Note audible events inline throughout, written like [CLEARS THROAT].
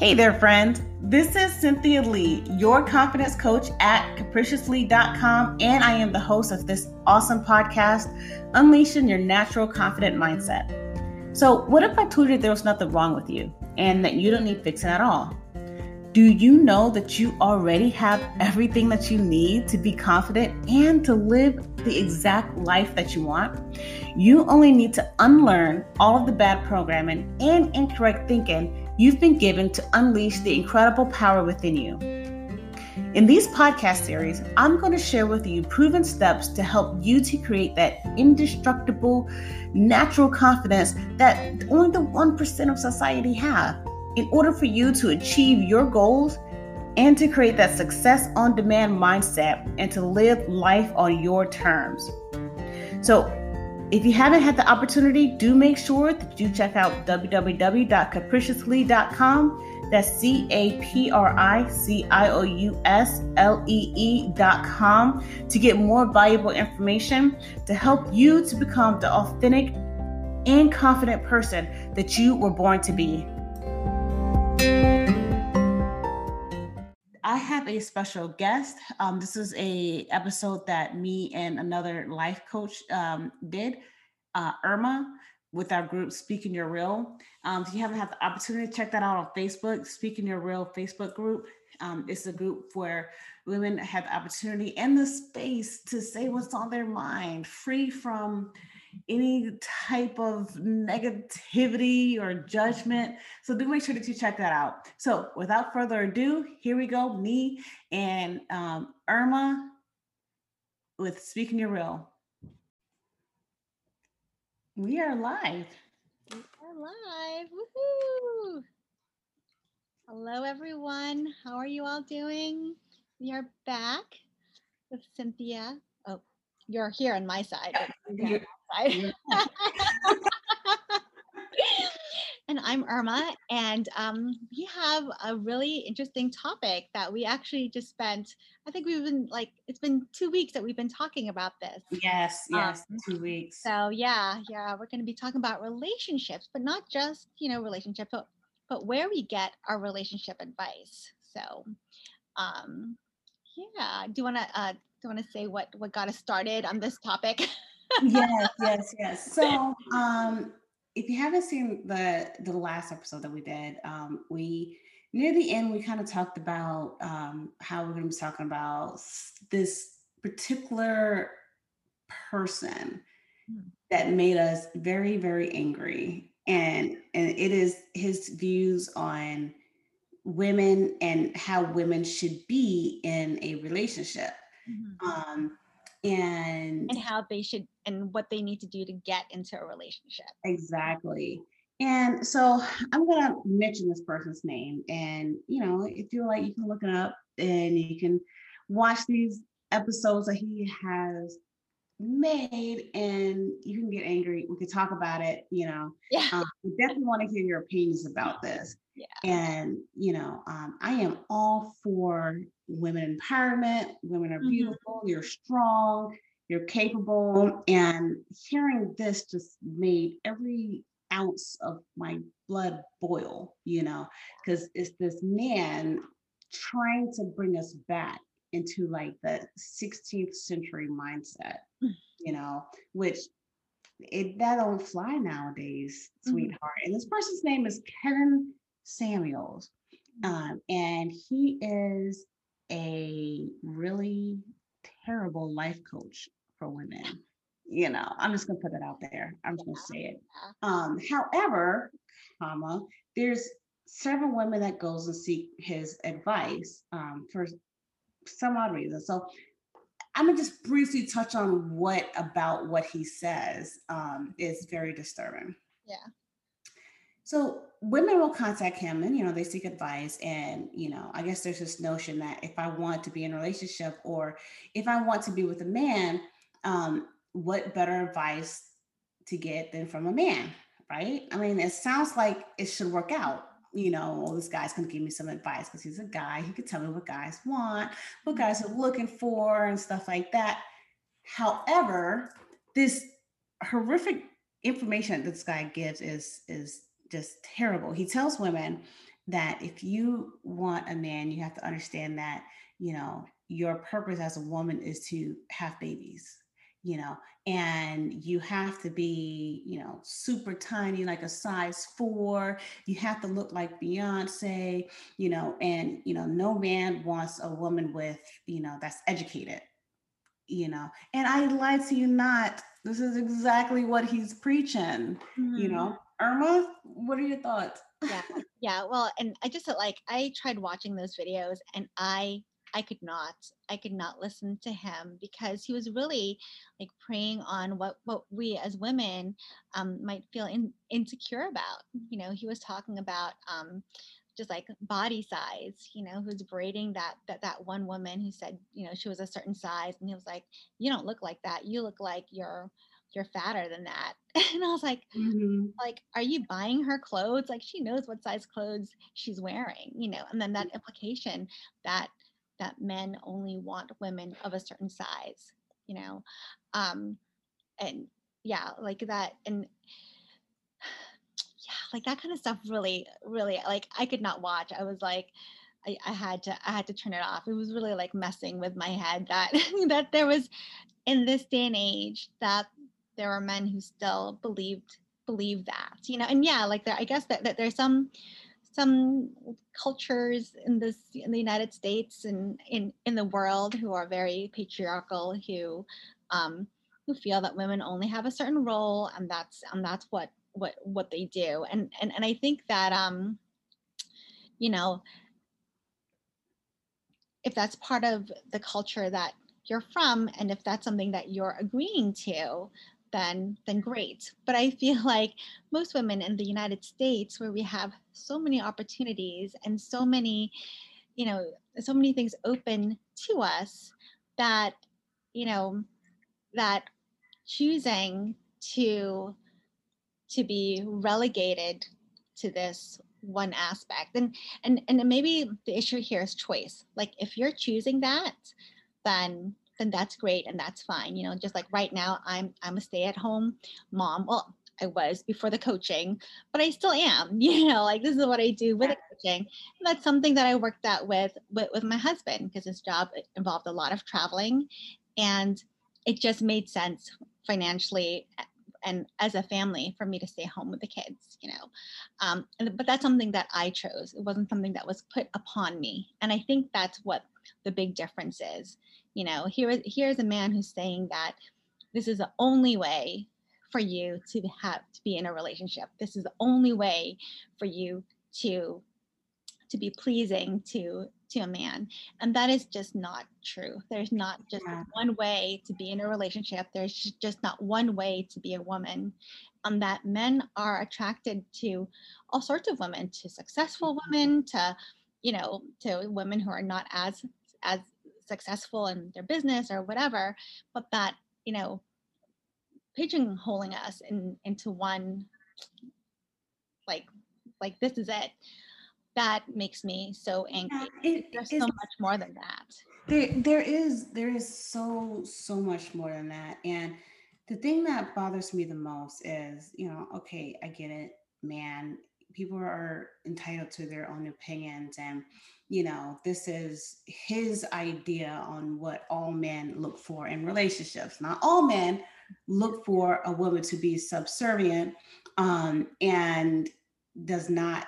Hey there, friends. This is Cynthia Lee, your confidence coach at capriciouslee.com, and I am the host of this awesome podcast, Unleashing Your Natural Confident Mindset. So, what if I told you there was nothing wrong with you and that you don't need fixing at all? Do you know that you already have everything that you need to be confident and to live the exact life that you want? You only need to unlearn all of the bad programming and incorrect thinking you've been given to unleash the incredible power within you. In these podcast series, I'm going to share with you proven steps to help you to create that indestructible, natural confidence that only the 1% of society have in order for you to achieve your goals and to create that success on demand mindset and to live life on your terms. So, if you haven't had the opportunity, do make sure that you check out www.capriciouslee.com. That's C A P R I C I O U S L E E.com to get more valuable information to help you to become the authentic and confident person that you were born to be. I have a special guest. Um, this is a episode that me and another life coach um, did, uh, Irma, with our group Speaking Your Real. Um, if you haven't had the opportunity to check that out on Facebook, Speaking Your Real Facebook group. Um, it's a group where women have the opportunity and the space to say what's on their mind, free from any type of negativity or judgment. So do make sure that you check that out. So without further ado, here we go. Me and um, Irma with Speaking Your Real. We are live. We are live. Woohoo! Hello, everyone. How are you all doing? We are back with Cynthia. Oh, you're here on my side. [LAUGHS] and I'm Irma, and um, we have a really interesting topic that we actually just spent. I think we've been like it's been two weeks that we've been talking about this. Yes, yes, um, two weeks. So yeah, yeah, we're going to be talking about relationships, but not just you know relationships, but but where we get our relationship advice. So, um, yeah, do you want to uh, do you want to say what what got us started on this topic? [LAUGHS] yes, yes, yes. So, [LAUGHS] um, if you haven't seen the the last episode that we did, um, we near the end we kind of talked about um, how we're going to be talking about this particular person hmm. that made us very, very angry, and and it is his views on women and how women should be in a relationship. Mm-hmm. Um, and and how they should and what they need to do to get into a relationship. Exactly. And so i'm going to mention this person's name and you know if you like you can look it up and you can watch these episodes that he has made and you can get angry we could talk about it you know. Yeah. Um, we definitely want to hear your opinions about this. Yeah. And you know um, i am all for women empowerment women are mm-hmm. beautiful mm-hmm. you're strong you're capable and hearing this just made every ounce of my blood boil you know because it's this man trying to bring us back into like the 16th century mindset, mm. you know, which it that don't fly nowadays, mm-hmm. sweetheart. Mm-hmm. And this person's name is Kevin Samuels. Mm. Um, and he is a really terrible life coach for women. You know, I'm just gonna put it out there. I'm just gonna say it. Um, however, comma, there's several women that goes and seek his advice um, for some odd reason. So I'm gonna just briefly touch on what about what he says um, is very disturbing. Yeah. So women will contact him and you know they seek advice and you know I guess there's this notion that if I want to be in a relationship or if I want to be with a man, um, what better advice to get than from a man, right? I mean, it sounds like it should work out you know, oh, this guy's gonna give me some advice because he's a guy. He could tell me what guys want, what guys are looking for, and stuff like that. However, this horrific information that this guy gives is is just terrible. He tells women that if you want a man, you have to understand that, you know, your purpose as a woman is to have babies, you know, and you have to be, you know, super tiny, like a size four. You have to look like Beyonce, you know, and, you know, no man wants a woman with, you know, that's educated, you know, and I lie to you not. This is exactly what he's preaching, mm-hmm. you know. Irma, what are your thoughts? yeah yeah well and i just like i tried watching those videos and i i could not i could not listen to him because he was really like preying on what what we as women um, might feel in, insecure about you know he was talking about um, just like body size you know who's braiding that that that one woman who said you know she was a certain size and he was like you don't look like that you look like you're you're fatter than that. [LAUGHS] And I was like, mm-hmm. like, are you buying her clothes? Like she knows what size clothes she's wearing, you know, and then that implication that that men only want women of a certain size, you know. Um and yeah, like that and [SIGHS] yeah, like that kind of stuff really, really like I could not watch. I was like, I, I, had to I had to turn it off. It was really like messing with my head that [LAUGHS] that there was in this day and age that there are men who still believed believe that you know and yeah like there i guess that, that there's some some cultures in this in the united states and in in the world who are very patriarchal who um who feel that women only have a certain role and that's and that's what what what they do. And and, and i think that um you know if that's part of the culture that you're from and if that's something that you're agreeing to then then great. But i feel [LAUGHS] like most women in the united states where we have so many opportunities and so many you know so many things open to us that you know that choosing to to be relegated to this one aspect. And and and maybe the issue here is choice. Like if you're choosing that then then that's great and that's fine. You know, just like right now, I'm I'm a stay-at-home mom. Well, I was before the coaching, but I still am. [LAUGHS] You know, like this is what I do with the coaching. And that's something that I worked out with with, with my husband because his job uh, involved a lot of traveling, and it just made sense financially and as a family for me to stay home with the kids you know um, and, but that's something that i chose. It wasn't something that was put upon me and i think that's what the big difference is you know here is here's a man who's saying that this is the only way for you to have to be in a relationship. This is the only way for you to to be pleasing to to a man and that is just not true. There's not just yeah. one way to be in a relationship. There's just not one way to be a woman and that men are attracted to all sorts of women to successful women to you know to women who are not as as successful in their business or whatever, but that, you know, pigeonholing us in, into one, like, like this is it, that makes me so angry. Yeah, it, There's so much more than that. There, there is, there is so, so much more than that. And the thing that bothers me the most is, you know, okay, I get it, man, people are entitled to their own opinions and you know, this is his idea on what all men look for in relationships. Not all men look for a woman to be subservient um, and does not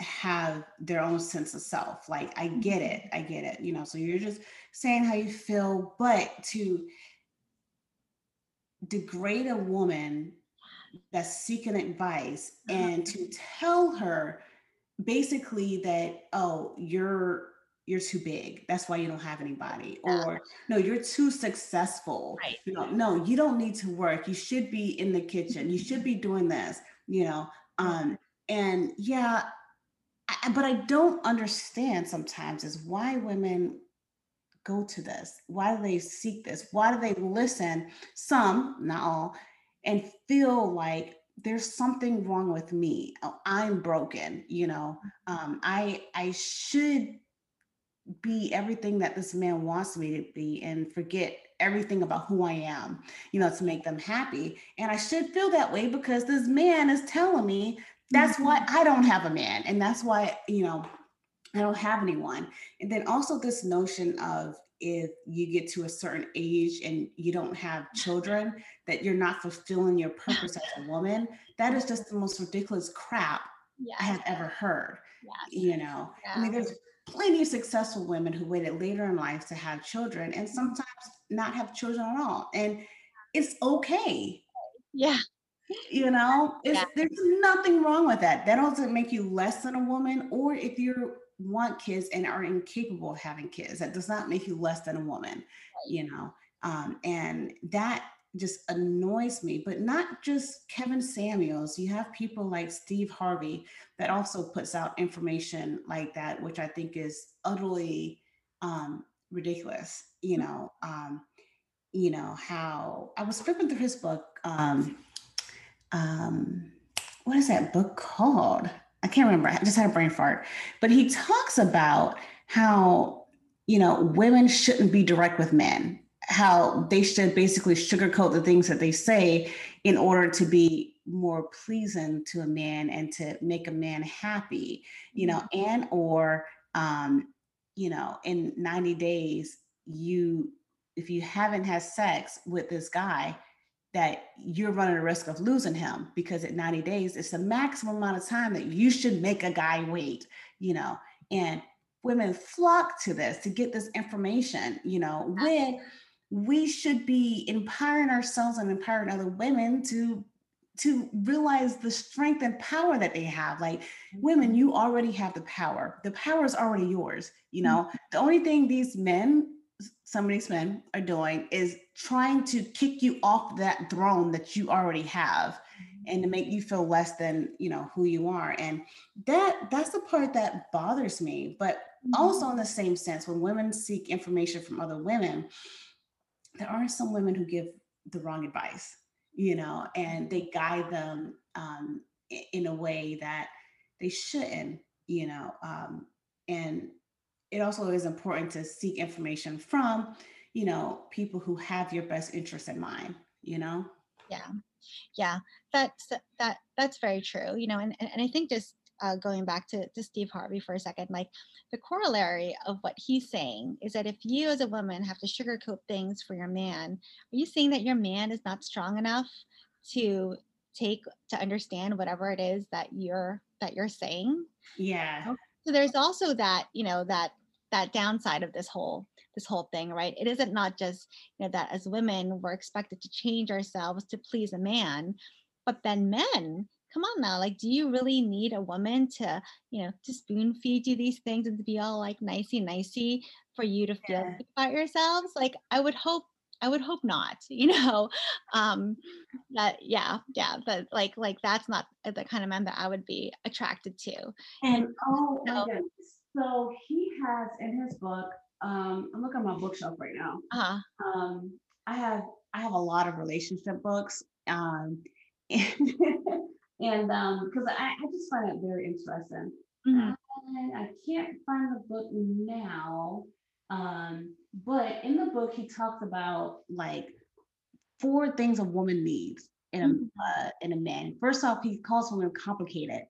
have their own sense of self. Like, I get mm-hmm. it, I get it, you know. So you're just saying how you feel, but to degrade a woman that's seeking advice and to tell her basically that oh you're you're too big that's why you don't have anybody or no you're too successful right. you know no you don't need to work you should be in the kitchen you should mm-hmm. be doing this you know um mm-hmm. and yeah but i don't understand sometimes is why women go to this why do they seek this why do they listen some not all and feel like there's something wrong with me. Oh, I'm broken, you know. Um, I I should be everything that this man wants me to be and forget everything about who I am, you know, to make them happy. And I should feel that way because this man is telling me that's why I don't have a man. And that's why, you know, I don't have anyone. And then also this notion of if you get to a certain age and you don't have children, that you're not fulfilling your purpose as a woman. That is just the most ridiculous crap yes. I have ever heard. Yes. You know, yeah. I mean, there's plenty of successful women who waited later in life to have children and sometimes not have children at all. And it's okay. Yeah. You know, yeah. there's nothing wrong with that. That doesn't make you less than a woman, or if you want kids and are incapable of having kids, that does not make you less than a woman. You know, um, and that just annoys me. But not just Kevin Samuels. You have people like Steve Harvey that also puts out information like that, which I think is utterly um, ridiculous. You mm. know, um, you know how I was flipping through his book. Um, um, what is that book called? I can't remember. I just had a brain fart. But he talks about how, you know, women shouldn't be direct with men, how they should basically sugarcoat the things that they say in order to be more pleasing to a man and to make a man happy, you know, mm-hmm. and or um, you know, in 90 days, you if you haven't had sex with this guy, that you're running a risk of losing him because at 90 days it's the maximum amount of time that you should make a guy wait you know? And women flock to this to get this information you know? When we should be empowering ourselves and empowering other women to to realize the strength and power that they have. Like women you already have the power. The power is already yours you know? Mm-hmm. the only thing these men some of these men are doing is trying to kick you off that throne that you already have and to make you feel less than you know who you are. And that that's the part that bothers me. But also in the same sense when women seek information from other women there are some women who give the wrong advice you know and they guide them um, in a way that they shouldn't you know um, and it also is important to seek information from, you know, people who have your best interest in mind, you know? Yeah. Yeah. That's that that's very true. You know, and, and, and I think just uh, going back to, to Steve Harvey for a second, like the corollary of what he's saying is that if you as a woman have to sugarcoat things for your man, are you saying that your man is not strong enough to take to understand whatever it is that you're that you're saying? Yeah. So there's also that, you know, that that downside of this whole this whole thing right? It isn't not just you know that as women we're expected to change ourselves to please a man but then men come on now like do you really need a woman to you know to spoon feed you these things and to be all like nicey nicey for you to feel yeah. about yourselves? Like i would hope i would hope not [LAUGHS] you know? Um that yeah yeah but like like that's not the kind of man that i would be attracted to. And oh so, my goodness so he has in his book, um, I'm looking at my bookshelf right now. Uh-huh. Um, I have I have a lot of relationship books. Um, and [LAUGHS] and um, because I, I just find it very interesting. Mm-hmm. And I can't find the book now. Um, but in the book, he talks about like four things a woman needs in a mm-hmm. uh, in a man. First off, he calls women complicated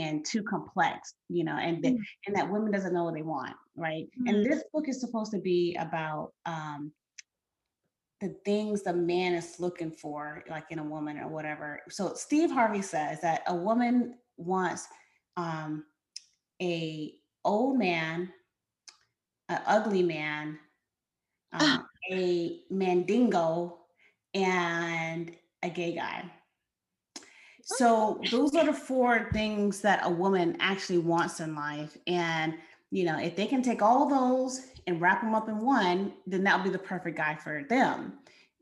and too complex, you know, and that, mm. and that women doesn't know what they want, right? Mm. And this book is supposed to be about um, the things the man is looking for, like in a woman or whatever. So Steve Harvey says that a woman wants um, a old man, an ugly man, um, a mandingo, and a gay guy. So those are the four things that a woman actually wants in life. And, you know, if they can take all those and wrap them up in one, then that'll be the perfect guy for them,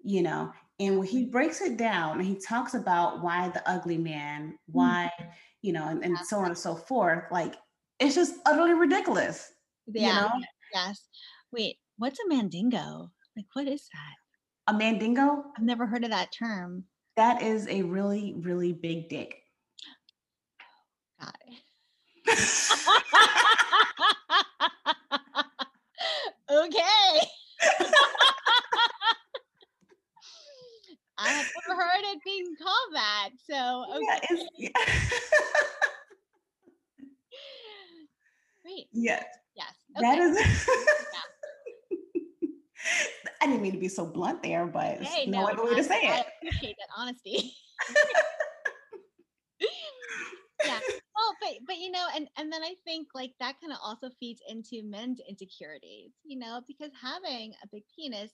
you know. And when he breaks it down and he talks about why the ugly man, why, mm-hmm. you know, and, and so on and so forth, like it's just utterly ridiculous. Yeah. You know? Yes. Wait, what's a mandingo? Like, what is that? A mandingo? I've never heard of that term. That is a really, really big dick. Got it. okay. I have never heard it being called that. So [LAUGHS] okay. Yeah, yeah. [LAUGHS] Great. Yes. Yes. Okay. That is [LAUGHS] yeah didn't mean to be so blunt there, but Hey, no no, other way to say I it. appreciate that honesty. [LAUGHS] yeah. Well, but but you know, and and then I think like that kind of also feeds into men's insecurities, you know, because having a big penis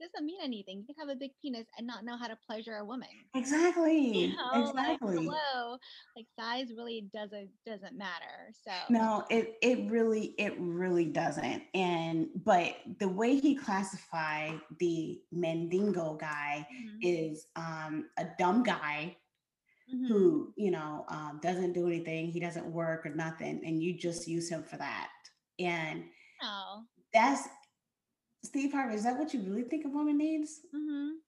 doesn't mean anything. You can have a big penis and not know how to pleasure a woman. You Exactly. [LAUGHS] like Exactly. hello, like size really doesn't doesn't matter. So No, it it really it really doesn't. And but the way he classified the Mandingo guy mhm, is um a dumb guy mhm. who, you know, um, doesn't do anything, he doesn't work or nothing, and you just use him for that. And oh, that's Steve Harvey, is that what you really think a woman needs? mhm,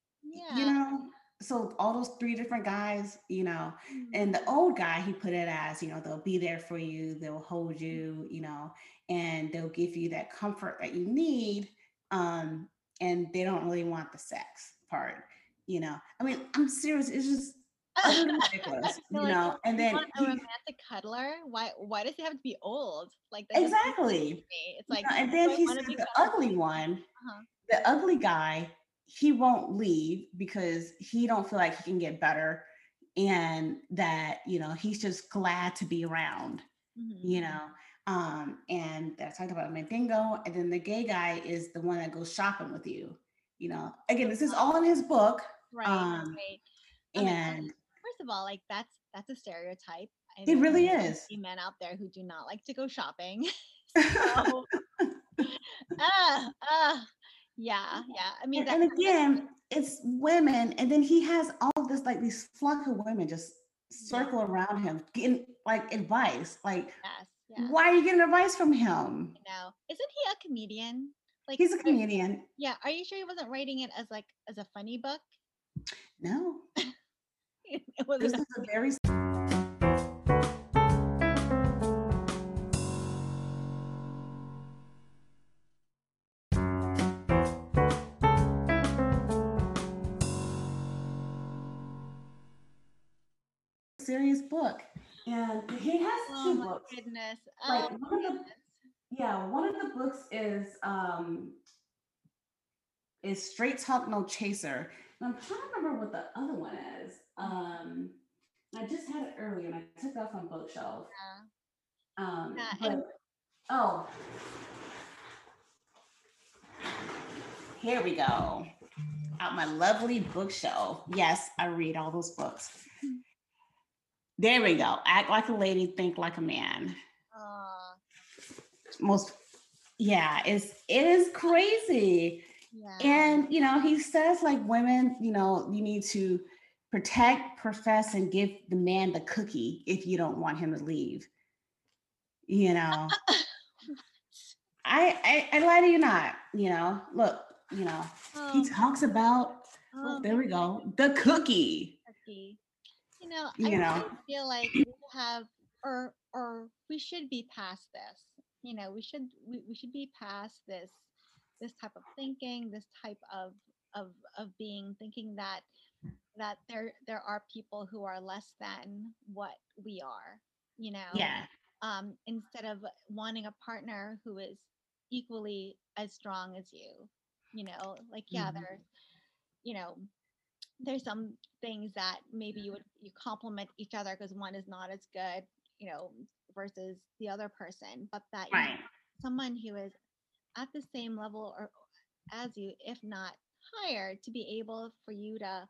You know, so all those three different guys, you know, mhm, and the old guy, he put it as, you know, they'll be there for you, they'll hold you, you know, and they'll give you that comfort that you need. Um, and they don't really want the sex part, you know. I mean, I'm serious, it's just utterly ridiculous, You're you like, know. And you then a romantic cuddler? Why why does he have to be old? Like that doesn't make sense to exactly. It's you like, know, and then I he want to said be the ugly one Uh-huh. the ugly guy he won't leave because he don't feel like he can get better and that you know he's just glad to be around you hmm know um and that's talked about Mandingo and then the gay guy is the one that goes shopping with you you know again this is all in his book Right, um right. I and first of all, like that's that's a stereotype. I it really is men out there who do not like to go shopping. [LAUGHS] [LAUGHS] So, ah, ah, yeah, yeah. I mean, and, and again it's women and then he has all this like these flock of women just yeah, circle around him getting like advice like yes, yes. Why are you getting advice from him? No, isn't he a comedian? Like, He's a are, comedian. yeah. Are you sure he wasn't writing it as like as a funny book? No, [LAUGHS] this is a very serious book. And he has Oh two books. goodness. Like Oh one my of the yeah, one of the books is um is Straight Talk No Chaser. And I'm trying to remember what the other one is. Um I just had it earlier and I took it off on bookshelf. Yeah. Um Yeah, and but oh here we go. Out my lovely bookshelf. Yes, I read all those books. There we go. Act like a lady, think like a man. uh, Most yeah, it's it is crazy. yeah. And you know, he says like women, you know, you need to protect, profess, and give the man the cookie if you don't want him to leave. You know, I I, I lie to you not. You know, look, you know, Oh, he um, talks about. Oh, there we um, go. The cookie. Turkey. You know, I You really know, feel like we have, or or we should be past this. You know, we should we, we should be past this this type of thinking, this type of of of being, thinking that that there there are people who are less than what we are. You know, yeah. um, instead of wanting a partner who is equally as strong as you. You know, like yeah, Mhm. there's you know there's some things that maybe you would you complement each other because one is not as good, you know, versus the other person, but that you Right. have someone who is at the same level or as you, if not higher, to be able for you to,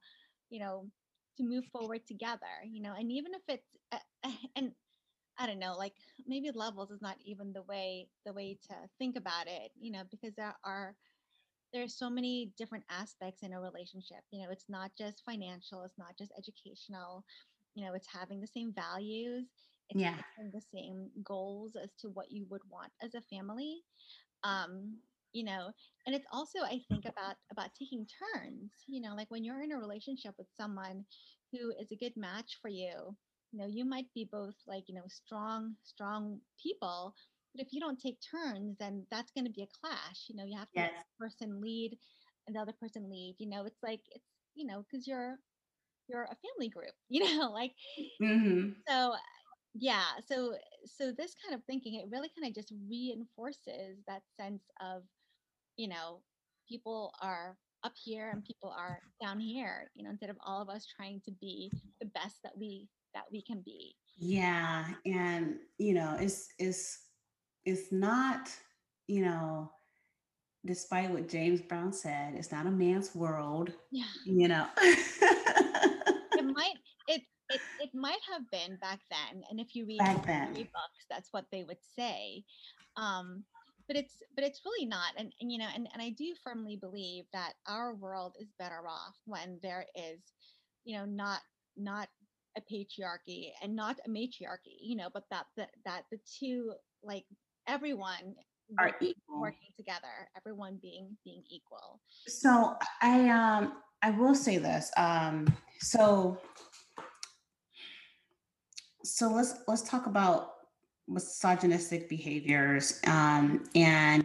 you know, to move forward together, you know, and even if it's uh, [LAUGHS] and I don't know, like maybe levels is not even the way the way to think about it, you know, because there are there's so many different aspects in a relationship. You know, it's not just financial, it's not just educational, you know, it's having the same values, it's Yeah. having the same goals as to what you would want as a family. Um, you know, and it's also I think about about taking turns, you know, like when you're in a relationship with someone who is a good match for you, you know, you might be both like, you know, strong, strong people, but if you don't take turns, then that's going to be a clash. You know, you have to Yes. person lead and the other person lead. You know, it's like it's you know because you're you're a family group. [LAUGHS] You know, like hmm so. yeah so so this kind of thinking it really kind of just reinforces that sense of you know people are up here and people are down here you know instead of all of us trying to be the best that we that we can be Yeah, and you know, it's it's it's not, you know, despite what James Brown said, it's not a man's world, yeah you know. [LAUGHS] it might it it it might have been back then and if you read Back then. books that's what they would say um but it's but it's really not and, and you know and, and i do firmly believe that our world is better off when there is you know not not a patriarchy and not a matriarchy you know but that that, that the two like everyone Are equal. working together everyone being being equal So I um I will say this. Um so so let's let's talk about misogynistic behaviors um and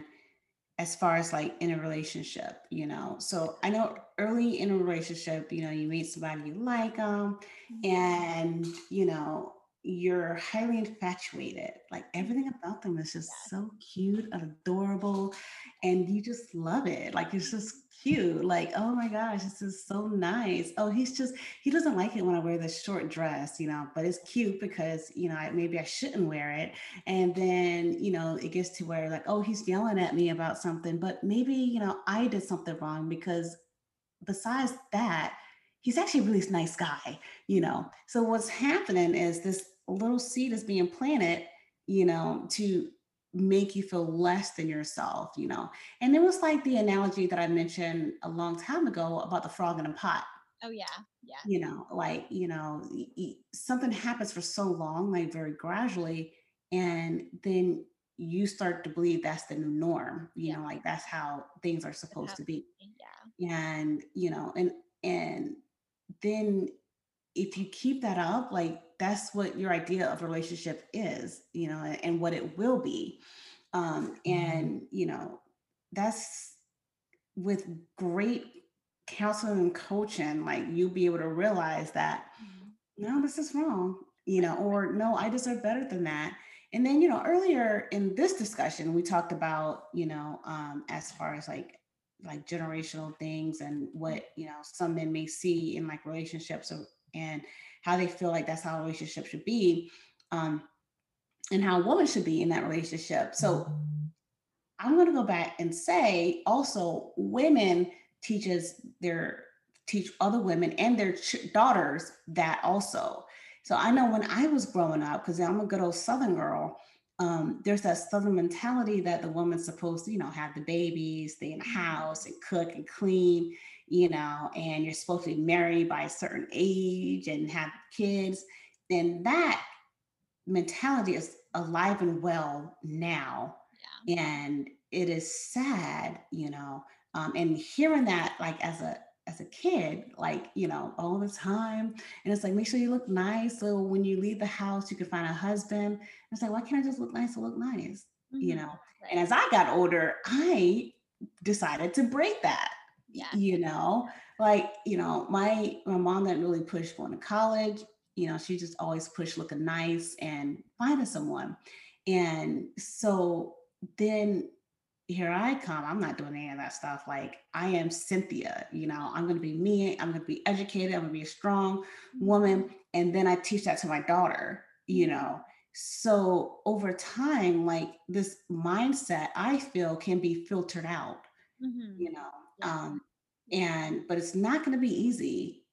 as far as like in a relationship, you know. So I know early in a relationship, you know, you meet somebody you like them, and you know, you're highly infatuated. Like everything about them is just so cute and adorable, and you just love it. Like it's just cute. Like, oh my gosh, this is so nice. Oh, he's just he doesn't like it when I wear this short dress, you know, but it's cute because you know, I, maybe I shouldn't wear it and then you know it gets to where like oh he's yelling at me about something but maybe you know i did something wrong because besides that he's actually a really nice guy you know so what's happening is this little seed is being planted you know to make you feel less than yourself you know? And it was like the analogy that i mentioned a long time ago about the frog in a pot. Oh yeah Yeah. you know like you know something happens for so long like very gradually and then you start to believe that's the new norm you yeah. know like that's how things are supposed to be yeah. And you know and and then if you keep that up like that's what your idea of relationship is you know and, and what it will be um and you know that's with great counseling and coaching, like you'll be able to realize that Mhm. no, this is wrong, you know, [LAUGHS] or no, I deserve better than that. And then, you know, earlier in this discussion, we talked about, you know, um, as far as like like generational things and what, you know, some men may see in like relationships or, and how they feel like that's how a relationship should be. Um, and how a woman should be in that relationship. So I'm going to go back and say also women teaches their teach other women and their ch- daughters that also. So I know when I was growing up, because I'm a good old Southern girl, um, there's that Southern mentality that the woman's supposed to, you know, have the babies, stay in the Mhm. house and cook and clean, you know, and you're supposed to be married by a certain age and have kids. then that mentality is alive and well now. Yeah. And it is sad you know um, and hearing that like as a as a kid like you know all the time and it's like make sure you look nice so when you leave the house you can find a husband. It's like why can't i just look nice to look nice? You hmm know? And as i got older i decided to break that y- yes you know like you know my my mom didn't really push going to college you know she just always pushed looking nice and finding someone and so then here I come. I'm not doing any of that stuff. Like I am Cynthia, you know, I'm going to be me. I'm going to be educated. I'm going to be a strong Mhm. woman. And then I teach that to my daughter, you Mhm. know. So over time, like this mindset, I feel can be filtered out, Mhm. you know. Yeah Um, and but it's not going to be easy,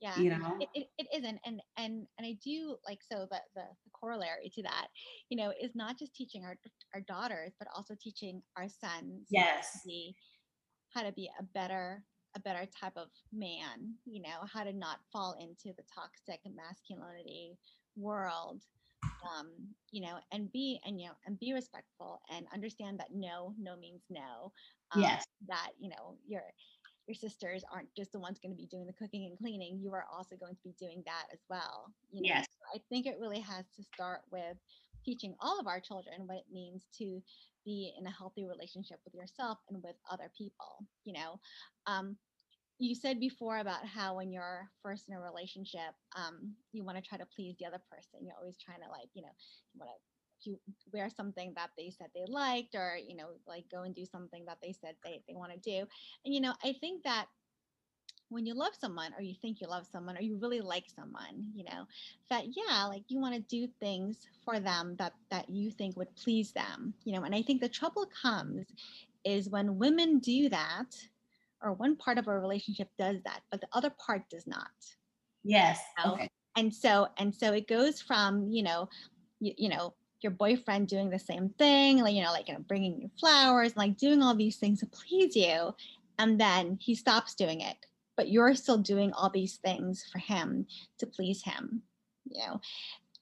Yeah, you know. it, it, it isn't. And and and I do like so that the, the corollary to that, you know, is not just teaching our our daughters, but also teaching our sons how to Yes. be how to be a better a better type of man, you know, how to not fall into the toxic masculinity world. Um, you know, and be and you know, and be respectful and understand that no, no means no. Um, Yes. that, you know, you're your sisters aren't just the ones going to be doing the cooking and cleaning you are also going to be doing that as well you know Yes. so i think it really has to start with teaching all of our children what it means to be in a healthy relationship with yourself and with other people you know um, you said before about how when you're first in a relationship, um, you want to try to please the other person. You're always trying to like, you know, you want to you wear something that they said they liked, or you know, like go and do something that they said they they want to do. And you know, I think that when you love someone or you think you love someone or you really like someone you know that yeah like you want to do things for them that that you think would please them you know and i think the trouble comes is when women do that or one part of a relationship does that, but the other part does not. Yes. Okay. And so and so it goes from you know, you, you know your boyfriend doing the same thing, like you know, like you know, bringing you flowers, like doing all these things to please you, and then he stops doing it, but you're still doing all these things for him to please him, you know.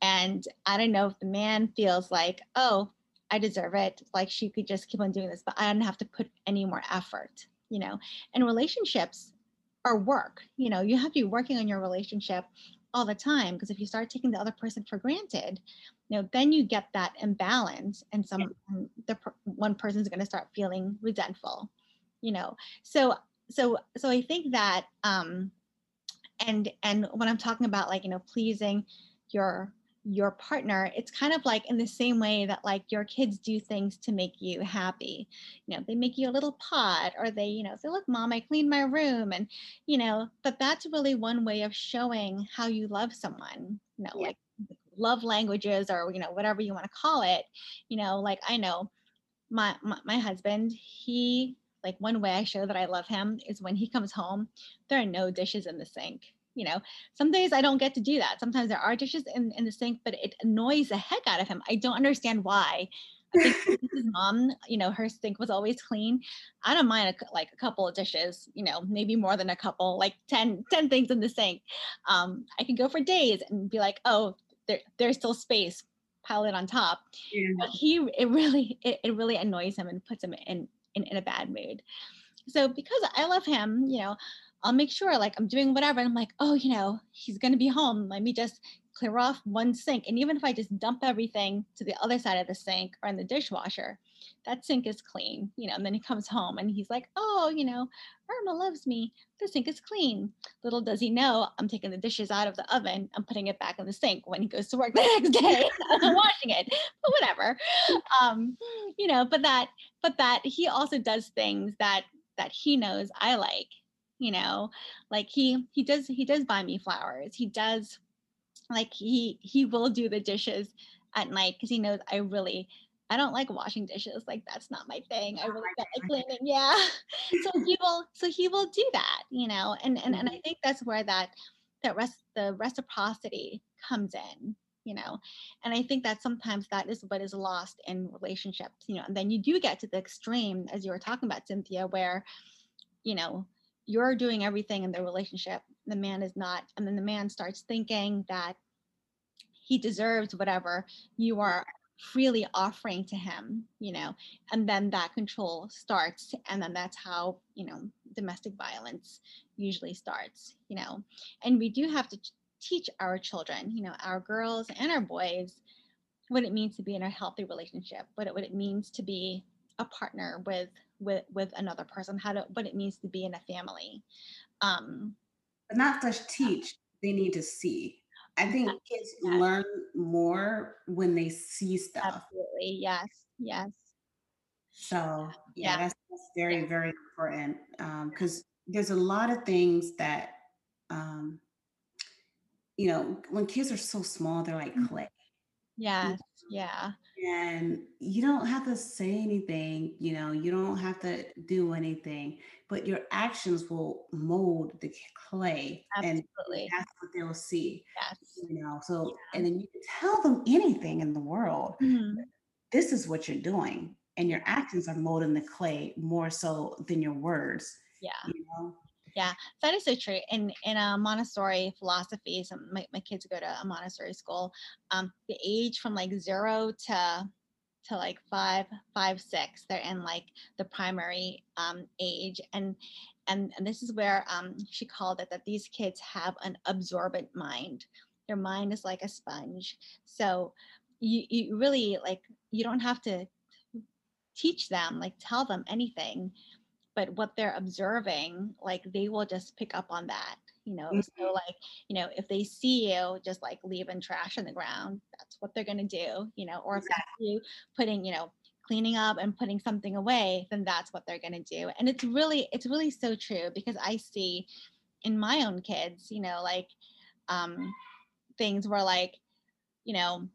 And I don't know if the man feels like, oh, I deserve it. Like she could just keep on doing this, but I don't have to put any more effort you know and relationships are work you know you have to be working on your relationship all the time because if you start taking the other person for granted you know then you get that imbalance and some yeah. the one person's going to start feeling resentful you know so so so i think that um and and when i'm talking about like you know pleasing your your partner it's kind of like in the same way that like your kids do things to make you happy. You know they make you a little pot or they you know say look mom i cleaned my room and you know but that's really one way of showing how you love someone you know yeah. like love languages or you know whatever you want to call it. You know like i know my, my my husband he like one way i show that i love him is when he comes home there are no dishes in the sink you know some days i don't get to do that sometimes there are dishes in, in the sink but it annoys the heck out of him i don't understand why I think [LAUGHS] [LAUGHS] his mom, you know, her sink was always clean. I don't mind a, like a couple of dishes, you know, maybe more than a couple, like 10, 10 things in the sink. Um, I can go for days and be like, oh, there, there's still space, pile it on top. Yeah. But he, it really, it, it really annoys him and puts him in, in, in a bad mood. So because I love him, you know, I'll make sure like I'm doing whatever. And I'm like, oh, you know, he's going to be home. Let me just clear off one sink. And even if I just dump everything to the other side of the sink or in the dishwasher, that sink is clean, you know. And then he comes home and he's like, oh, you know, Irma loves me. The sink is clean. Little does he know I'm taking the dishes out of the oven. I'm putting it back in the sink when he goes to work [LAUGHS] the next day. I'm washing it, but whatever. Um, you know, but that, but that he also does things that that he knows I like you know like he he does he does buy me flowers. He does like he he will do the dishes at night because he knows i really i don't like washing dishes like that's not my thing. I really don't like cleaning yeah. [LAUGHS] So he will so he will do that you know and and, and i mm-hmm. think that's where that that rest the reciprocity comes in you know and i think that sometimes that is what is lost in relationships you know and then you do get to the extreme as you were talking about cynthia where you know you're doing everything in the relationship the man is not and then the man starts thinking that he deserves whatever you are freely offering to him you know and then that control starts and then that's how you know domestic violence usually starts you know. And we do have to teach our children you know our girls and our boys what it means to be in a healthy relationship what it, what it means to be a partner with with with another person how to what it means to be in a family um but not just teach they need to see i think kids learn more when they see stuff absolutely yes yes so yeah, yeah. That's, that's, very yeah. very important because um, there's a lot of things that um you know when kids are so small they're like mm-hmm. clay yes yeah and you don't have to say anything you know you don't have to do anything but your actions will mold the clay Absolutely. and that's what they'll see yes. you know so yeah. and then you can tell them anything in the world mm-hmm. this is what you're doing and your actions are molding the clay more so than your words yeah you know yeah, that is so true. In in a Montessori philosophy, some my, my kids go to a Montessori school. Um, the age from like zero to to like five, five, six, they're in like the primary um, age, and and and this is where um, she called it that these kids have an absorbent mind. Their mind is like a sponge. So you you really like you don't have to teach them like tell them anything but what they're observing like they will just pick up on that you know mm-hmm. so like you know if they see you just like leaving trash on the ground that's what they're going to do you know or if exactly. you putting you know cleaning up and putting something away then that's what they're going to do and it's really it's really so true because i see in my own kids you know like um things where like you know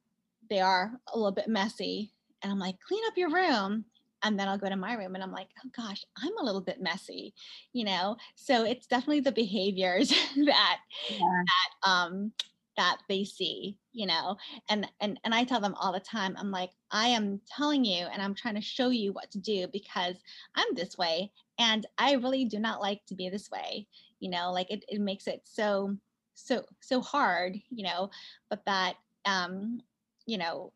they are a little bit messy and i'm like clean up your room and then I'll go to my room and I'm like, oh gosh, I'm a little bit messy, you know. So it's definitely the behaviors [LAUGHS] that yeah. that um that they see, you know. And and and I tell them all the time, I'm like, I am telling you and I'm trying to show you what to do because I'm this way and I really do not like to be this way, you know, like it, it makes it so so so hard, you know, but that um, you know,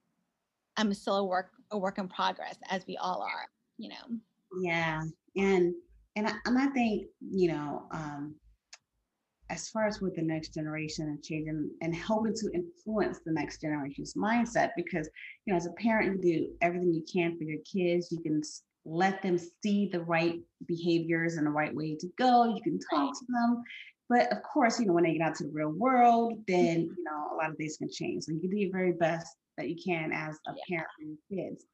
I'm still a work a work in progress as we all are you know? Yeah and and I, and I think you know um as far as with the next generation and changing and helping to influence the next generation's mindset because you know as a parent you do everything you can for your kids you can let them see the right behaviors and the right way to go you can talk to them but of course you know when they get out to the real world then you know a lot of things can change so you can do your very best that you can as a yeah. parent for your kids.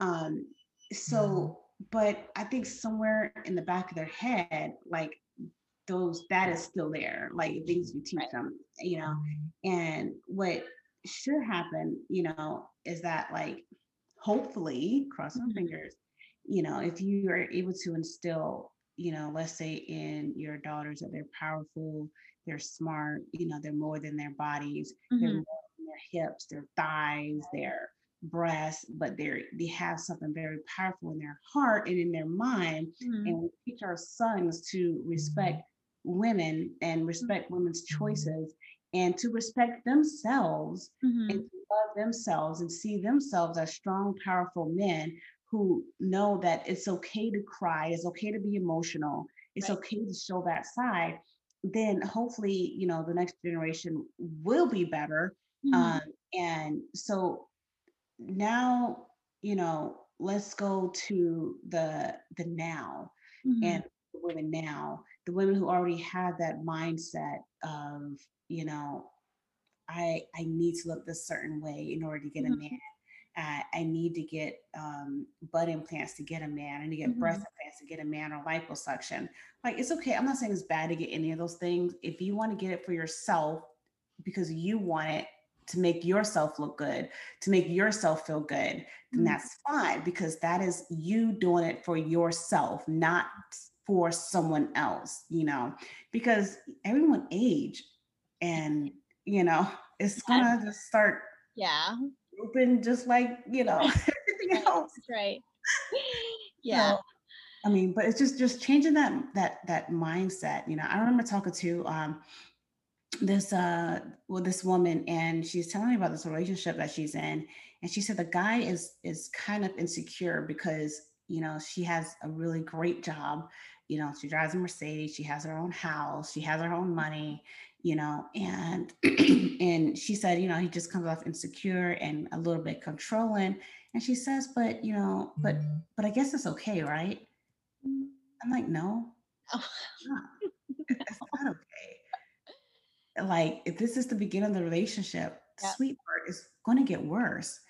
Um, so, mm-hmm. but I think somewhere in the back of their head, like those, that is still there, like things you teach right. them, you know, and what should happen, you know, is that like, hopefully, cross my mm-hmm. fingers, you know, if you are able to instill, you know, let's say in your daughters that they're powerful, they're smart, you know, they're more than their bodies, mm-hmm. they're more than their hips, their thighs, their breasts, but they're they have something very powerful in their heart and in their mind. Mm-hmm. And we teach our sons to respect women and respect women's choices and to respect themselves mm-hmm. and to love themselves and see themselves as strong, powerful men who know that it's okay to cry, it's okay to be emotional, it's right. okay to show that side. Then hopefully, you know, the next generation will be better Mm-hmm. Um, and so now, you know, let's go to the the now mm-hmm. and the women now, the women who already have that mindset of, you know, I I need to look this certain way in order to get mm-hmm. a man. I need to get um, butt implants to get a man. I need to get mm-hmm. breast implants to get a man or liposuction. Like it's okay. I'm not saying it's bad to get any of those things. If you want to get it for yourself because you want it, to make yourself look good, to make yourself feel good, then mm-hmm. that's fine because that is you doing it for yourself, not for someone else, you know, because everyone age and, you know, it's gonna just start yeah open just like, you know, [LAUGHS] everything else. right. Yeah. So, I mean, but it's just just changing that that that mindset. You know, I remember talking to um this uh well this woman and she's telling me about this relationship that she's in and she said the guy is is kind of insecure because you know she has a really great job you know she drives a mercedes she has her own house she has her own money you know and [CLEARS THROAT] and she said you know he just comes off insecure and a little bit controlling and she says but you know but mm-hmm. but i guess it's okay right i'm like no oh. it's not okay like if this is the beginning of the relationship, yep. sweet part is going to get worse.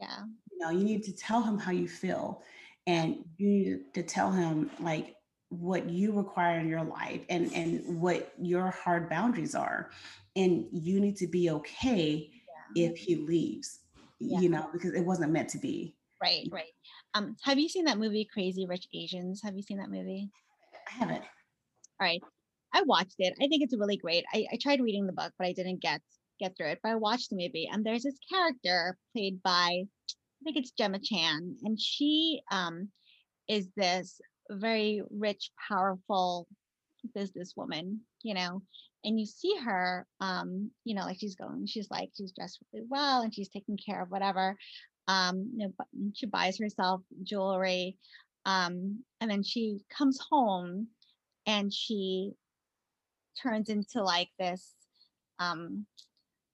Yeah. You know, you need to tell him how you feel and you need to tell him like what you require in your life and and what your hard boundaries are and you need to be okay yeah. if he leaves yeah. you know because it wasn't meant to be right right um have you seen that movie crazy rich asians have you seen that movie i haven't all right I watched it. I think it's really great. I, I tried reading the book, but I didn't get get through it. But I watched the movie, and there's this character played by I think it's Gemma Chan, and she um, is this very rich, powerful businesswoman, you know. And you see her, um, you know, like she's going, she's like, she's dressed really well, and she's taking care of whatever. Um, you know, she buys herself jewelry, um, and then she comes home and she turns into like this um,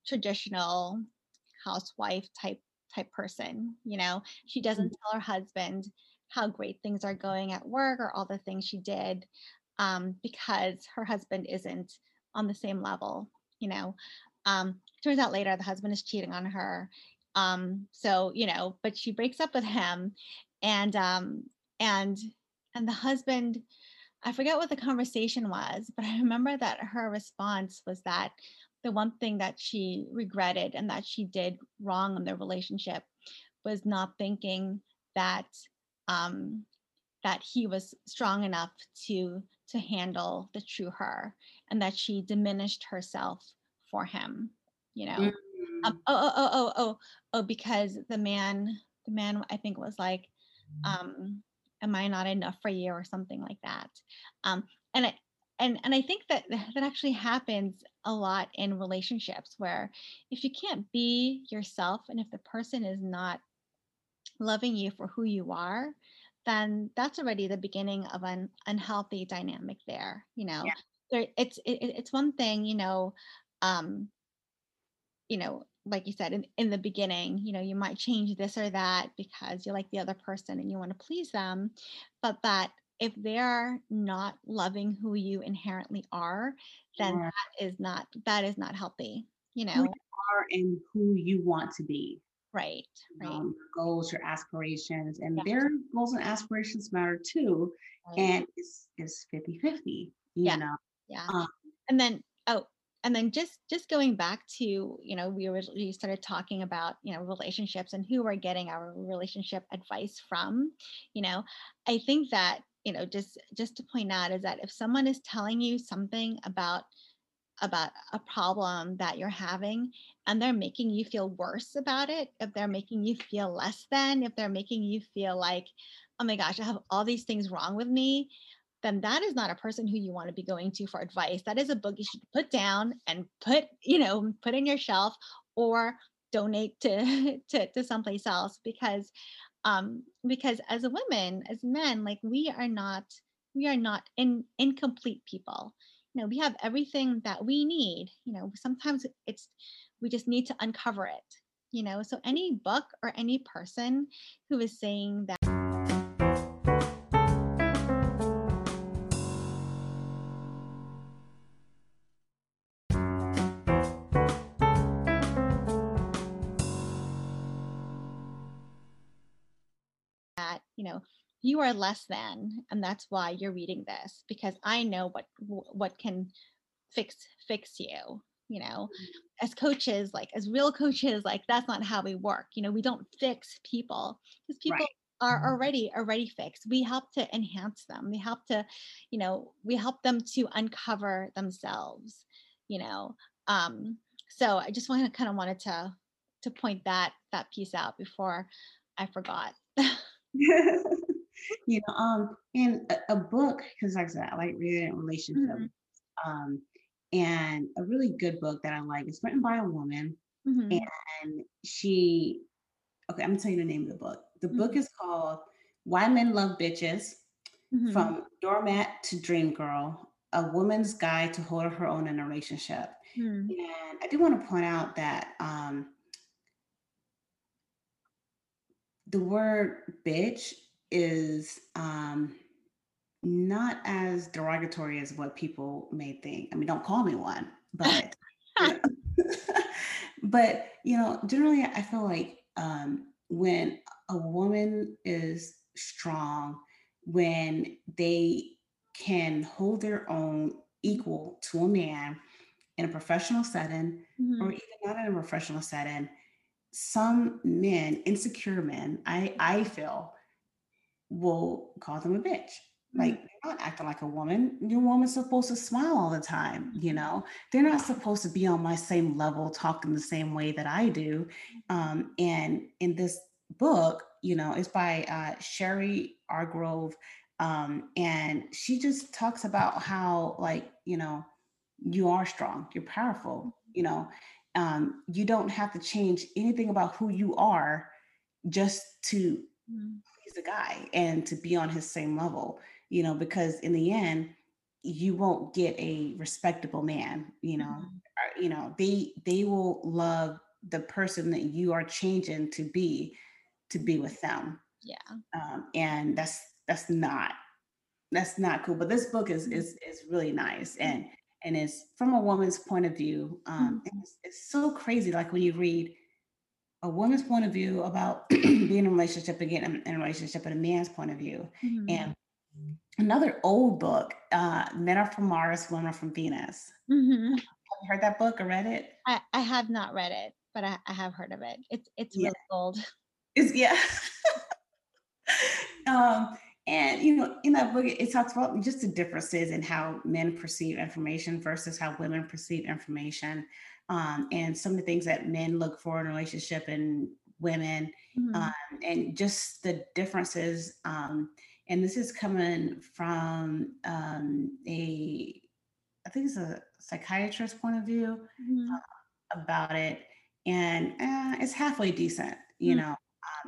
traditional housewife type type person you know she doesn't mm-hmm. tell her husband how great things are going at work or all the things she did um, because her husband isn't on the same level, you know. Um, turns out later the husband is cheating on her. Um, so, you know, but she breaks up with him and um and and the husband I forget what the conversation was, but I remember that her response was that the one thing that she regretted and that she did wrong in their relationship was not thinking that um, that he was strong enough to to handle the true her and that she diminished herself for him you know? Mm-hmm. um, oh, oh oh oh oh oh because the man the man i think was like um am i not enough for you? or something like that. Um and it and and i think that that actually happens a lot in relationships where if you can't be yourself and if the person is not loving you for who you are then that's already the beginning of an unhealthy dynamic there you know yeah. there, it's it, it's one thing you know um you know like you said in, in the beginning you know you might change this or that because you like the other person and you want to please them but that if they're not loving who you inherently are then yeah. that is not that is not healthy you know who you are and who you want to be right right um, goals your aspirations and yeah. their goals and aspirations matter too right. and it's it's 50 50 you yeah. know yeah um, and then oh and then just just going back to you know we originally started talking about you know relationships and who we're getting our relationship advice from you know i think that you know just just to point out is that if someone is telling you something about about a problem that you're having and they're making you feel worse about it if they're making you feel less than if they're making you feel like oh my gosh i have all these things wrong with me then that is not a person who you want to be going to for advice. That is a book you should put down and put, you know, put in your shelf or donate to [LAUGHS] to, to someplace else because um because as a woman, as men, like we are not we are not in incomplete people. You know, we have everything that we need. You know, sometimes it's we just need to uncover it. You know, so any book or any person who is saying that you are less than and that's why you're reading this because i know what what can fix fix you you know mm-hmm. as coaches like as real coaches like that's not how we work you know we don't fix people because people right. are mm-hmm. already already fixed we help to enhance them we help to you know we help them to uncover themselves you know um so i just want to kind of wanted to to point that that piece out before i forgot [LAUGHS] you know, um, and a, a book, because like I said, I like reading relationships. Mm-hmm. Um, and a really good book that I like is written by a woman. Mm-hmm. And she, okay, I'm gonna tell you the name of the book. The mm-hmm. book is called Why Men Love Bitches mm-hmm. From Doormat to Dream Girl, a woman's guide to hold her own in a relationship. Mm. And I do want to point out that um, the word bitch is um, not as derogatory as what people may think. I mean, don't call me one, but [LAUGHS] [LAUGHS] but you know, generally, I feel like um, when a woman is strong, when they can hold their own equal to a man in a professional setting, mm-hmm. or even not in a professional setting, some men, insecure men, I I feel, will call them a bitch. Like mm-hmm. they're not acting like a woman. Your woman's supposed to smile all the time, you know. They're not supposed to be on my same level, talking the same way that I do. Um, and in this book, you know, it's by uh, Sherry Argov, um, and she just talks about how, like, you know, you are strong, you're powerful, you know, um, you don't have to change anything about who you are just to please the guy and to be on his same level you know because in the end you won't get a respectable man you know mm. you know they they will love the person that you are changing to be to be with them Yeah. Um, and that's that's not that's not cool. But this book is mm-hmm. is is really nice and and it's from a woman's point of view. Um, mm-hmm. it's, it's so crazy. Like when you read a woman's point of view about [CLEARS THROAT] being in a relationship again in a relationship and a man's point of view. Mm-hmm. And another old book, uh, Men Are from Mars, Women Are from Venus. Mm-hmm. Have you heard that book or read it? I, I have not read it, but I, I have heard of it. It's it's yeah. really old. It's yeah. [LAUGHS] um, and you know, in that book, it talks about just the differences in how men perceive information versus how women perceive information, um, and some of the things that men look for in a relationship and women, mm-hmm. um, and just the differences. Um, and this is coming from um, a, I think it's a psychiatrist point of view mm-hmm. uh, about it, and uh, it's halfway decent, you mm-hmm. know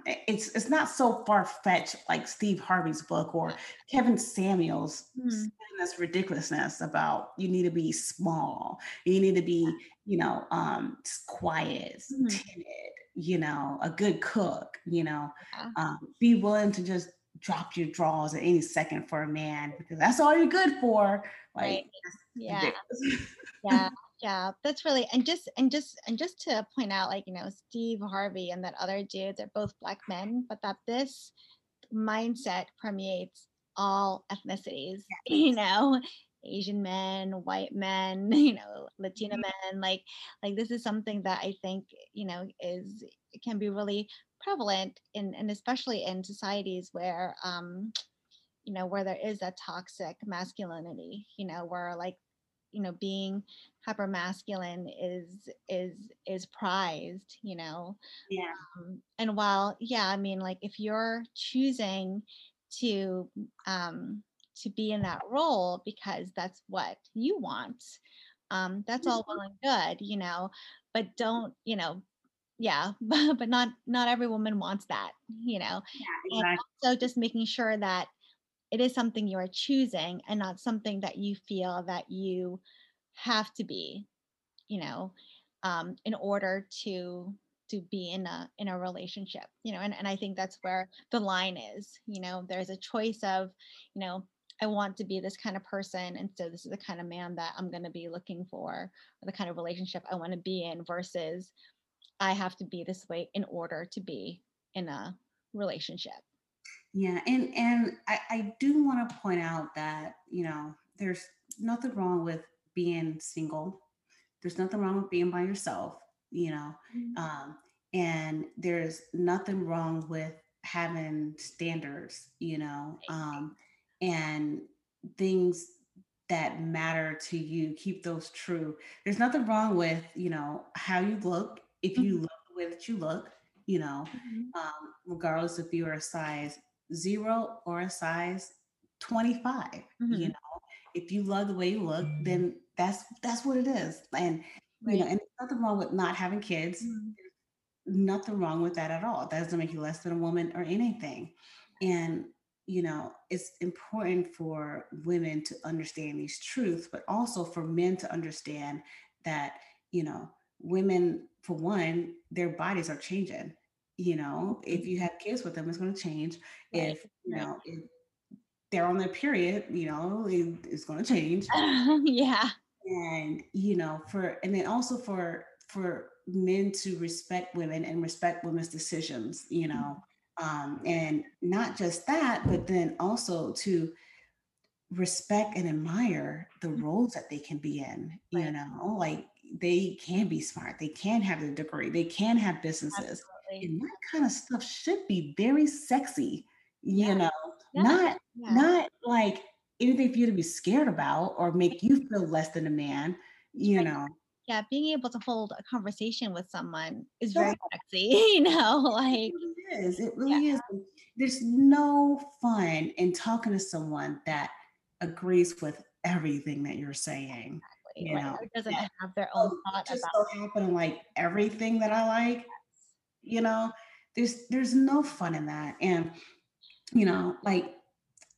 it's it's not so far fetched like Steve Harvey's book or Kevin Samuels mm. this ridiculousness about you need to be small, you need to be you know um, quiet, mm. timid, you know, a good cook, you know, yeah. um, be willing to just drop your drawers at any second for a man because that's all you're good for. Like, right. yeah, yeah yeah that's really and just and just and just to point out like you know steve harvey and that other dude they're both black men but that this mindset permeates all ethnicities [LAUGHS] you know asian men white men [LAUGHS] you know latina mm-hmm. men like like this is something that i think you know is can be really prevalent in and especially in societies where um you know where there is that toxic masculinity you know where like you know being hyper masculine is is is prized you know yeah um, and while yeah i mean like if you're choosing to um to be in that role because that's what you want um that's all well mm-hmm. and good you know but don't you know yeah but, [LAUGHS] but not not every woman wants that you know yeah, exactly. and also just making sure that it is something you are choosing and not something that you feel that you have to be you know um, in order to to be in a in a relationship you know and, and i think that's where the line is you know there's a choice of you know i want to be this kind of person and so this is the kind of man that i'm going to be looking for or the kind of relationship i want to be in versus i have to be this way in order to be in a relationship yeah and and i, I do want to point out that you know there's nothing wrong with being single. There's nothing wrong with being by yourself, you know. Mm-hmm. Um, and there's nothing wrong with having standards, you know, um, and things that matter to you, keep those true. There's nothing wrong with, you know, how you look. If you mm-hmm. look the way that you look, you know, mm-hmm. um, regardless if you're a size zero or a size 25, mm-hmm. you know, if you love the way you look, then that's that's what it is. And right. you know, and nothing wrong with not having kids. Mm-hmm. Nothing wrong with that at all. That doesn't make you less than a woman or anything. And you know, it's important for women to understand these truths, but also for men to understand that, you know, women, for one, their bodies are changing. You know, if mm-hmm. you have kids with them, it's going to change. Right. If, you know, if they're on their period, you know, it, it's going to change. [LAUGHS] yeah and you know for and then also for for men to respect women and respect women's decisions you know um and not just that but then also to respect and admire the mm-hmm. roles that they can be in you know like they can be smart they can have a degree they can have businesses Absolutely. and that kind of stuff should be very sexy you yeah. know yeah. not yeah. not like anything for you to be scared about or make you feel less than a man, you know. Yeah, being able to hold a conversation with someone is very sexy, [LAUGHS] you know, like it is. It really is. There's no fun in talking to someone that agrees with everything that you're saying. Exactly. You like, know, doesn't yeah. have their own oh, thought just about so happen like everything that I like. You know, there's there's no fun in that. And you know, like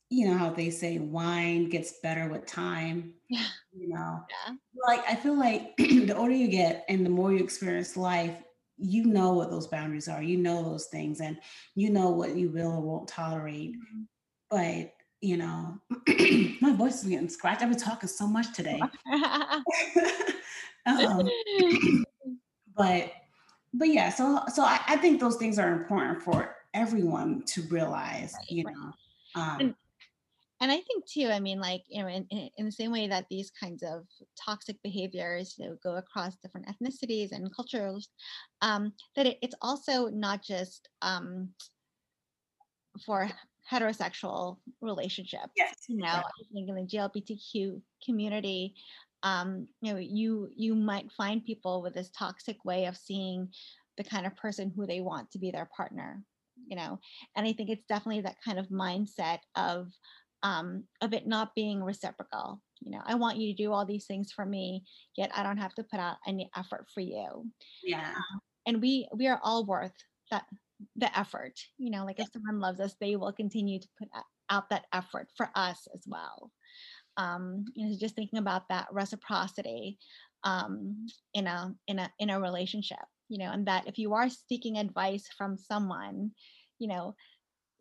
you know how they say wine gets better with time. [LAUGHS] Yeah. You know, yeah. like I feel like [CLEARS THROAT] the older you get and the more you experience life, you know what those boundaries are you know those things and you know what you will or won't tolerate mm-hmm. but you know [CLEARS THROAT] my voice is getting scratched i've been talking so much today [LAUGHS] [LAUGHS] um, [CLEARS THROAT] but but yeah so so I, I, think those things are important for everyone to realize right, you know um, and, and I think too, I mean, like, you know, in, in, the same way that these kinds of toxic behaviors you know, go across different ethnicities and cultures, um, that it, it's also not just um, for heterosexual relationships. Yes. You know, I think in the GLBTQ community, um, you know, you you might find people with this toxic way of seeing the kind of person who they want to be their partner. You know, and I think it's definitely that kind of mindset of um, of it not being reciprocal. You know, I want you to do all these things for me, yet I don't have to put out any effort for you. Yeah. Um, and we we are all worth that the effort. You know, like if someone loves us, they will continue to put out that effort for us as well. Um, you know, just thinking about that reciprocity um, in a in a in a relationship. You know, and that if you are seeking advice from someone, you know,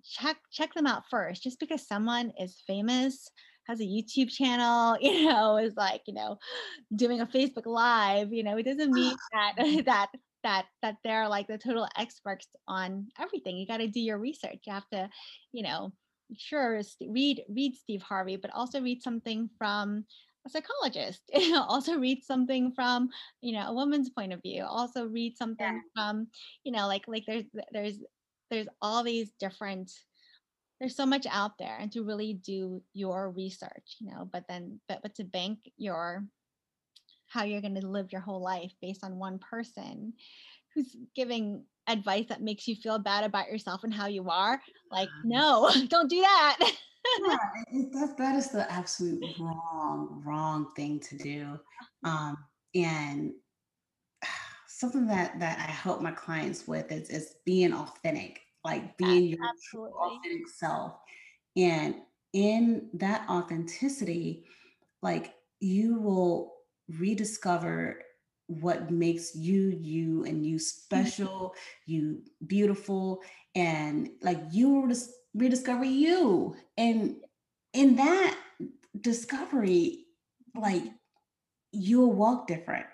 check check them out first just because someone is famous has a youtube channel [LAUGHS] you know is like you know doing a facebook live you know it doesn't mean [GASPS] that [LAUGHS] that that that they're like the total experts on everything you got to do your research you have to you know sure read read steve harvey but also read something from a psychologist [LAUGHS] also read something from you know a woman's point of view also read something yeah. from you know like like there's there's there's all these different there's so much out there and to really do your research you know but then but but to bank your how you're going to live your whole life based on one person who's giving advice that makes you feel bad about yourself and how you are like no [LAUGHS] don't do that. Yeah, [LAUGHS] that, that is the absolute wrong wrong thing to do um and [SIGHS] something that that I help my clients with is is being authentic, like being your true authentic self. And in that authenticity, like you will rediscover what makes you you and you special, you beautiful, and like you will rediscover you. And in that discovery, like you'll walk different.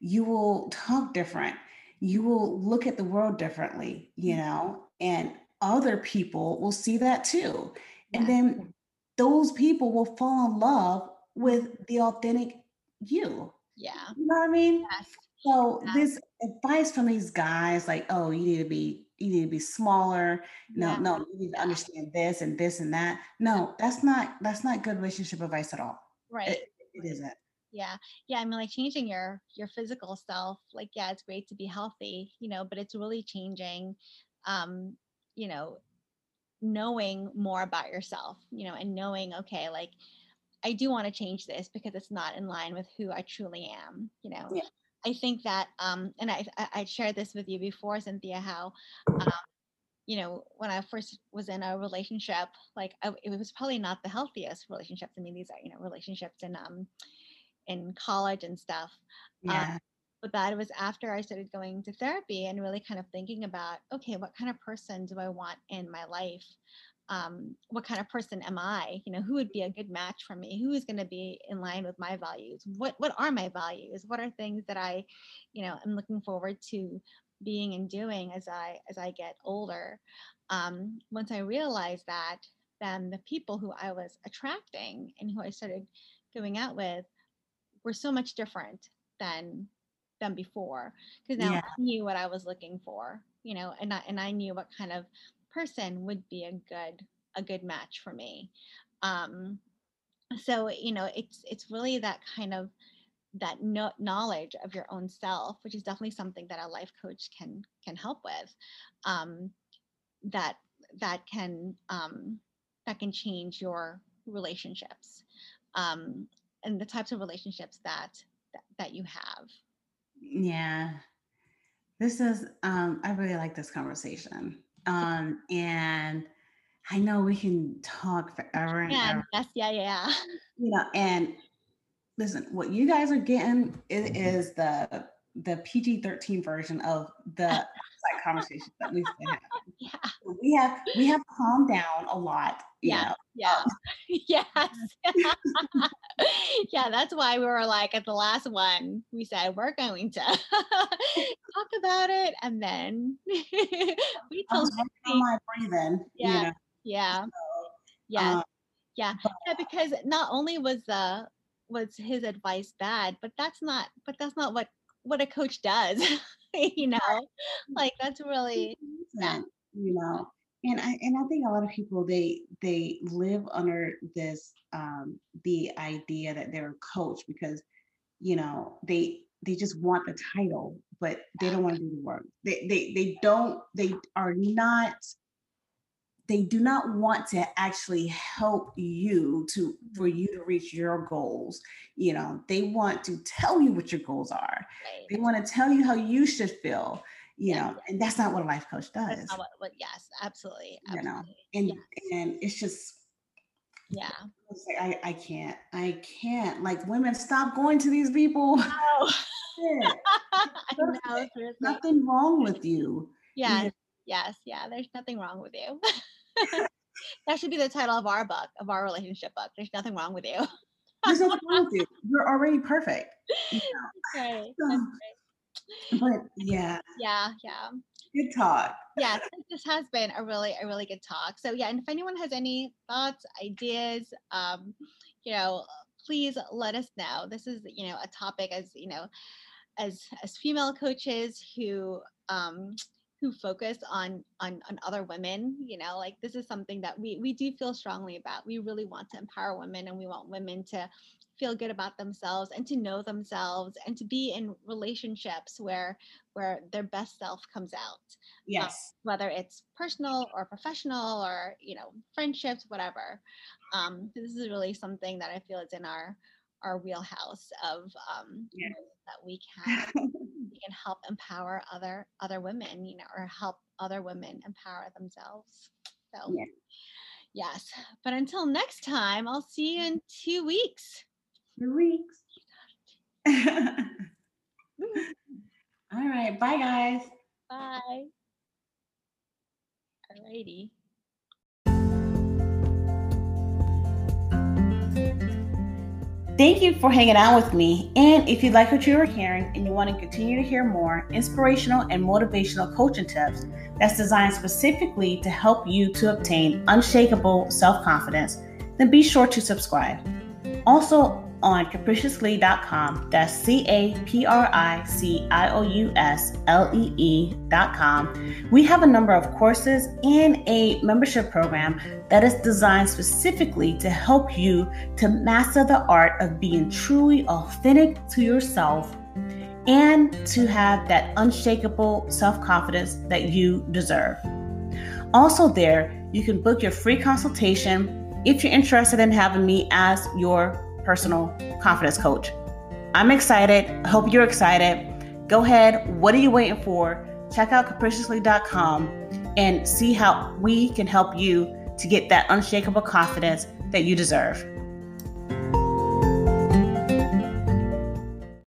You will talk different. You will look at the world differently you mm-hmm. know? And other people will see that too. And then those people will fall in love with the authentic you yeah. You know what i mean? Yes. so yeah. this advice from these guys like oh you need to be you need to be smaller. No yeah. no you need to understand this and this and that. No that's not that's not good relationship advice at all. Right. It, it isn't. Yeah. Yeah i mean like changing your your physical self like yeah it's great to be healthy you know but it's really changing um you know knowing more about yourself you know and knowing okay like i do want to change this because it's not in line with who i truly am you know yeah. i think that um and i i shared this with you before cynthia how um you know when i first was in a relationship like I, it was probably not the healthiest relationships i mean these are you know relationships and um in college and stuff. Um, yeah. Um, but that was after I started going to therapy and really kind of thinking about, okay, what kind of person do I want in my life? Um, what kind of person am I? You know, who would be a good match for me? Who is going to be in line with my values? What what are my values? What are things that I, you know, am looking forward to being and doing as I as I get older? Um, once I realized that, then the people who I was attracting and who I started going out with were so much different than than before because now yeah. I knew what I was looking for, you know, and I and I knew what kind of person would be a good a good match for me. Um, so you know, it's it's really that kind of that no- knowledge of your own self, which is definitely something that a life coach can can help with. Um, that that can um, that can change your relationships um, and the types of relationships that that, that you have yeah this is um i really like this conversation um and i know we can talk forever and yeah, ever. yes yeah yeah [LAUGHS] you know and listen what you guys are getting is, is the the PG thirteen version of the like conversations that we've been having. Yeah. We have we have calmed down a lot. yeah. Know. Yeah. Um, [LAUGHS] yes. [LAUGHS] yeah, that's why we were like at the last one, we said we're going to [LAUGHS] talk about it and then we told my breathing. Yeah. You know? Yeah. So, yeah. Um, yeah. Yeah, because not only was the was his advice bad, but that's not but that's not what what a coach does. [LAUGHS] you know, like that's really yeah. you know. And I and I think a lot of people they they live under this um the idea that they're a coach because you know they they just want the title, but they don't want to do the work. They they they don't they are not they do not want to actually help you to for mm-hmm. you to reach your goals you know? They want to tell you what your goals are. Right. they want to tell you how you should feel you yeah. know? And that's not what a life coach does. what, what, yes absolutely, absolutely, you know? and yes. and it's just yeah. I, I can't i can't like women stop going to these people. No. [LAUGHS] [LAUGHS] know, nothing wrong with you. Yeah yes yeah there's nothing wrong with you [LAUGHS] that should be the title of our book, of our relationship book. There's nothing wrong with you. There's nothing wrong with you. [LAUGHS] You're already perfect. You know? right. So, but yeah. Yeah, yeah. Good talk. Yeah, this has been a really, a really good talk. So yeah, and if anyone has any thoughts, ideas, um, you know, please let us know. This is, you know, a topic as, you know, as as female coaches who um who focus on on on other women you know like this is something that we we do feel strongly about. We really want to empower women and we want women to feel good about themselves and to know themselves and to be in relationships where where their best self comes out um, yes. um, whether it's personal or professional or you know friendships whatever. Um this is really something that i feel is in our our wheelhouse of um yeah. that we can [LAUGHS] [LAUGHS] can help empower other other women you know or help other women empower themselves. So yeah. yes but until next time i'll see you in two weeks. Two weeks. [LAUGHS] All right bye guys. Bye. Alrighty Thank you for hanging out with me. And if you like what you are hearing and you want to continue to hear more inspirational and motivational coaching tips that's designed specifically to help you to obtain unshakable self confidence, then be sure to subscribe. Also, on capriciouslee.com. That's C A P R I C I O U S L E E.com. We have a number of courses and a membership program that is designed specifically to help you to master the art of being truly authentic to yourself and to have that unshakable self confidence that you deserve. Also, there, you can book your free consultation if you're interested in having me as your personal confidence coach. I'm excited. I hope you're excited. Go ahead. What are you waiting for? Check out capriciouslee.com and see how we can help you to get that unshakable confidence that you deserve.